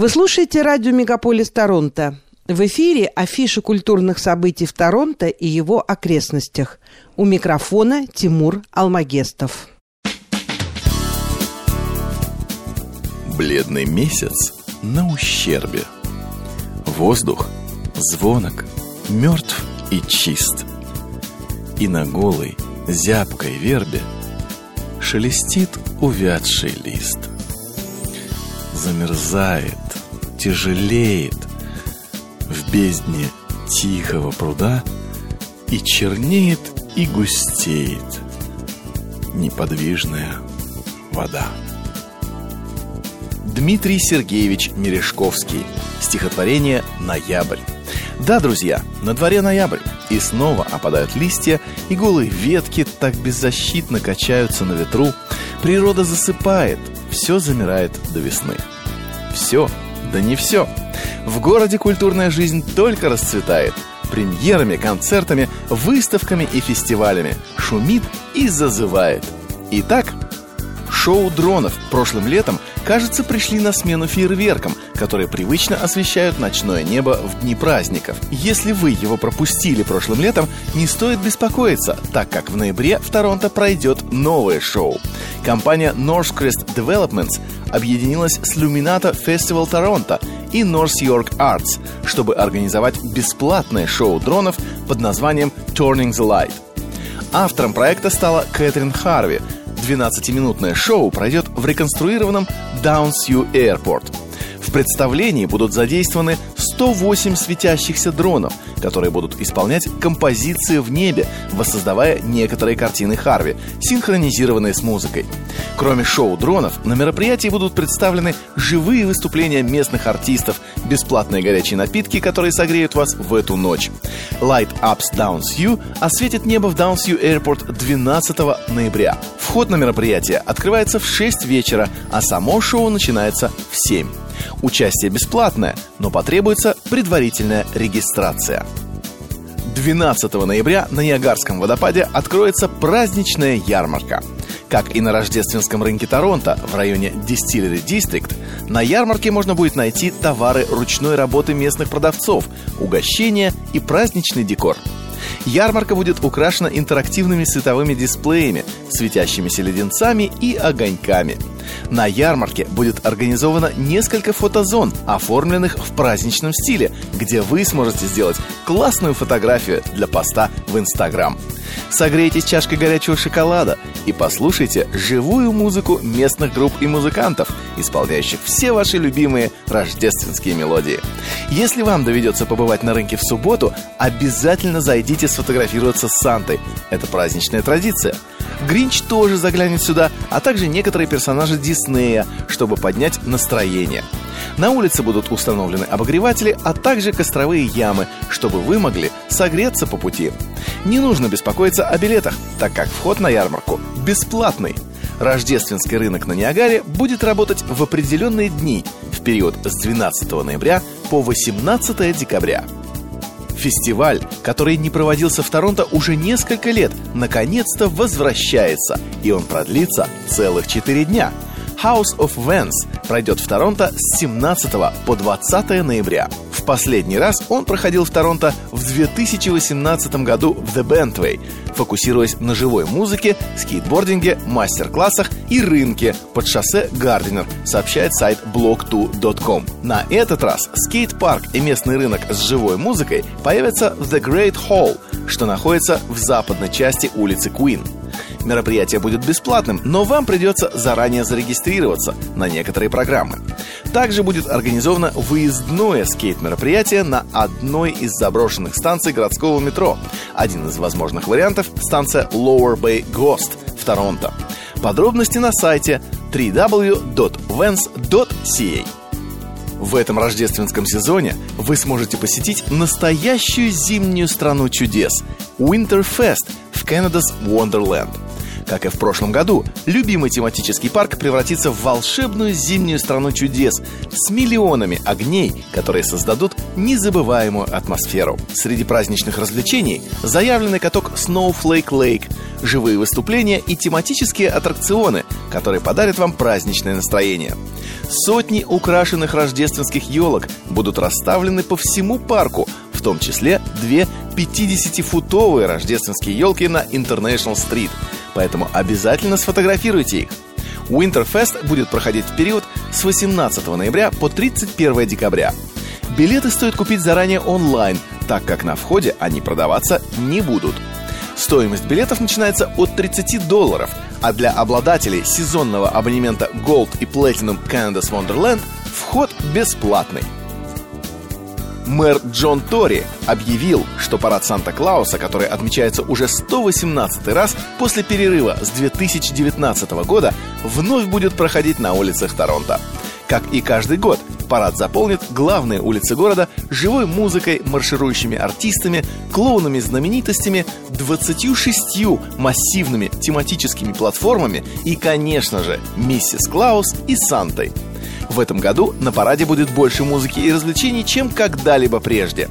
Вы слушаете радио «Мегаполис Торонто». В эфире афиша культурных событий в Торонто и его окрестностях. У микрофона Тимур Алмагестов. Бледный месяц на ущербе. Воздух звонок, мертв и чист. И на голой, зябкой вербе шелестит увядший лист. Замерзает, тяжелеет в бездне тихого пруда и чернеет и густеет неподвижная вода. Дмитрий Сергеевич Мережковский. Стихотворение «Ноябрь». Да, друзья, на дворе ноябрь, и снова опадают листья, и голые ветки так беззащитно качаются на ветру. Природа засыпает, все замирает до весны. Все, да не все. В городе культурная жизнь только расцветает. Премьерами, концертами, выставками и фестивалями. Шумит и зазывает. Итак, шоу дронов прошлым летом кажется, пришли на смену фейерверкам, которые привычно освещают ночное небо в дни праздников. Если вы его пропустили прошлым летом, не стоит беспокоиться, так как в ноябре в Торонто пройдет новое шоу. Компания Northcrest Developments объединилась с Luminata Festival Toronto и North York Arts, чтобы организовать бесплатное шоу дронов под названием Turning the Light. Автором проекта стала Кэтрин Харви – 12-минутное шоу пройдет в реконструированном Downsview Airport. В представлении будут задействованы 108 светящихся дронов, которые будут исполнять композиции в небе, воссоздавая некоторые картины Харви, синхронизированные с музыкой. Кроме шоу дронов, на мероприятии будут представлены живые выступления местных артистов, бесплатные горячие напитки, которые согреют вас в эту ночь. Light Ups Downsview осветит небо в Downsview Airport 12 ноября. Вход на мероприятие открывается в 6 вечера, а само шоу начинается в 7. Участие бесплатное, но потребуется предварительная регистрация. 12 ноября на Ниагарском водопаде откроется праздничная ярмарка. Как и на рождественском рынке Торонто в районе Distillery District, на ярмарке можно будет найти товары ручной работы местных продавцов, угощения и праздничный декор – Ярмарка будет украшена интерактивными световыми дисплеями, светящимися леденцами и огоньками. На ярмарке будет организовано несколько фотозон, оформленных в праздничном стиле, где вы сможете сделать классную фотографию для поста в Инстаграм. Согрейтесь чашкой горячего шоколада и послушайте живую музыку местных групп и музыкантов, исполняющих все ваши любимые рождественские мелодии. Если вам доведется побывать на рынке в субботу, обязательно зайдите сфотографироваться с Сантой. Это праздничная традиция. Гринч тоже заглянет сюда, а также некоторые персонажи Диснея, чтобы поднять настроение. На улице будут установлены обогреватели, а также костровые ямы, чтобы вы могли согреться по пути. Не нужно беспокоиться о билетах, так как вход на ярмарку бесплатный. Рождественский рынок на Ниагаре будет работать в определенные дни в период с 12 ноября по 18 декабря. Фестиваль, который не проводился в Торонто уже несколько лет, наконец-то возвращается, и он продлится целых 4 дня – House of Vans пройдет в Торонто с 17 по 20 ноября. В последний раз он проходил в Торонто в 2018 году в The Bentway, фокусируясь на живой музыке, скейтбординге, мастер-классах и рынке под шоссе Гардинер, сообщает сайт blog2.com. На этот раз скейт-парк и местный рынок с живой музыкой появятся в The Great Hall, что находится в западной части улицы Куин. Мероприятие будет бесплатным, но вам придется заранее зарегистрироваться на некоторые программы. Также будет организовано выездное скейт-мероприятие на одной из заброшенных станций городского метро. Один из возможных вариантов – станция Lower Bay Ghost в Торонто. Подробности на сайте www.vans.ca. В этом рождественском сезоне вы сможете посетить настоящую зимнюю страну чудес – Winterfest в Canada's Wonderland – как и в прошлом году, любимый тематический парк превратится в волшебную зимнюю страну чудес с миллионами огней, которые создадут незабываемую атмосферу. Среди праздничных развлечений заявлены каток Snowflake Lake, живые выступления и тематические аттракционы, который подарит вам праздничное настроение. Сотни украшенных рождественских елок будут расставлены по всему парку, в том числе две 50-футовые рождественские елки на International Street. Поэтому обязательно сфотографируйте их. Winterfest будет проходить в период с 18 ноября по 31 декабря. Билеты стоит купить заранее онлайн, так как на входе они продаваться не будут. Стоимость билетов начинается от 30 долларов, а для обладателей сезонного абонемента Gold и Platinum Canada's Wonderland вход бесплатный. Мэр Джон Тори объявил, что парад Санта-Клауса, который отмечается уже 118 раз после перерыва с 2019 года, вновь будет проходить на улицах Торонто. Как и каждый год, парад заполнит главные улицы города живой музыкой, марширующими артистами, клоунами-знаменитостями, 26 массивными тематическими платформами и, конечно же, миссис Клаус и Сантой – в этом году на параде будет больше музыки и развлечений, чем когда-либо прежде.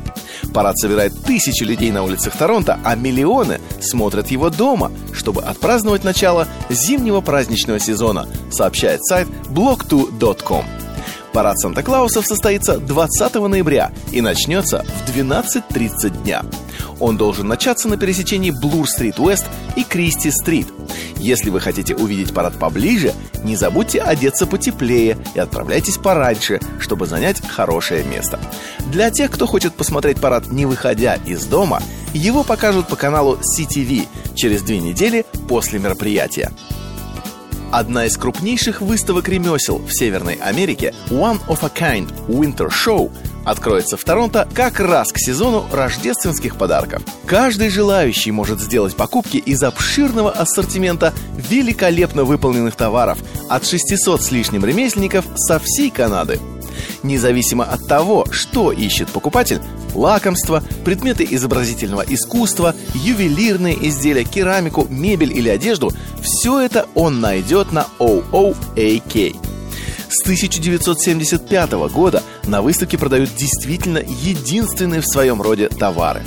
Парад собирает тысячи людей на улицах Торонто, а миллионы смотрят его дома, чтобы отпраздновать начало зимнего праздничного сезона, сообщает сайт blog2.com. Парад Санта-Клаусов состоится 20 ноября и начнется в 12.30 дня. Он должен начаться на пересечении Блур-стрит-Уэст и Кристи-стрит. Если вы хотите увидеть парад поближе, не забудьте одеться потеплее и отправляйтесь пораньше, чтобы занять хорошее место. Для тех, кто хочет посмотреть парад не выходя из дома, его покажут по каналу CTV через две недели после мероприятия. Одна из крупнейших выставок ремесел в Северной Америке One of a Kind Winter Show откроется в Торонто как раз к сезону рождественских подарков. Каждый желающий может сделать покупки из обширного ассортимента великолепно выполненных товаров от 600 с лишним ремесленников со всей Канады. Независимо от того, что ищет покупатель, лакомства, предметы изобразительного искусства, ювелирные изделия, керамику, мебель или одежду – все это он найдет на OOAK. С 1975 года на выставке продают действительно единственные в своем роде товары.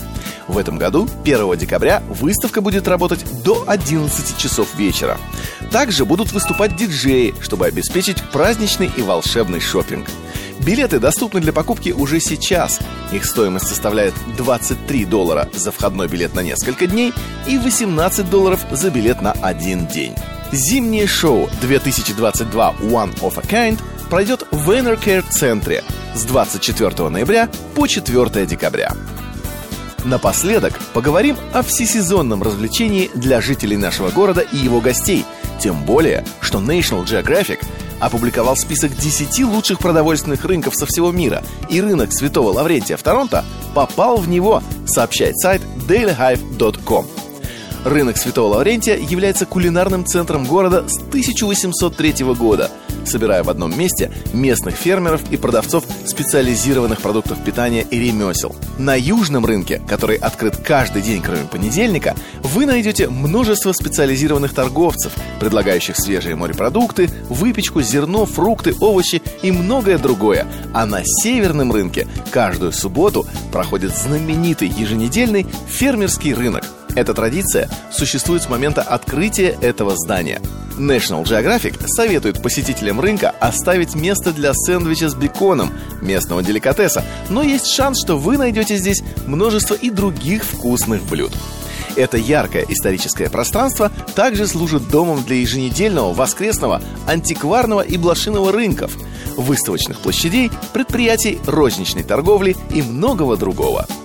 В этом году, 1 декабря, выставка будет работать до 11 часов вечера. Также будут выступать диджеи, чтобы обеспечить праздничный и волшебный шопинг. Билеты доступны для покупки уже сейчас. Их стоимость составляет 23 доллара за входной билет на несколько дней и 18 долларов за билет на один день. Зимнее шоу 2022 One of a Kind пройдет в Enercare центре с 24 ноября по 4 декабря. Напоследок поговорим о всесезонном развлечении для жителей нашего города и его гостей. Тем более, что National Geographic опубликовал список 10 лучших продовольственных рынков со всего мира, и рынок Святого Лаврентия в Торонто попал в него, сообщает сайт dailyhive.com. Рынок Святого Лаврентия является кулинарным центром города с 1803 года – собирая в одном месте местных фермеров и продавцов специализированных продуктов питания и ремесел. На южном рынке, который открыт каждый день, кроме понедельника, вы найдете множество специализированных торговцев, предлагающих свежие морепродукты, выпечку, зерно, фрукты, овощи и многое другое. А на северном рынке каждую субботу проходит знаменитый еженедельный фермерский рынок. Эта традиция существует с момента открытия этого здания – National Geographic советует посетителям рынка оставить место для сэндвича с беконом, местного деликатеса, но есть шанс, что вы найдете здесь множество и других вкусных блюд. Это яркое историческое пространство также служит домом для еженедельного, воскресного, антикварного и блошиного рынков, выставочных площадей, предприятий розничной торговли и многого другого –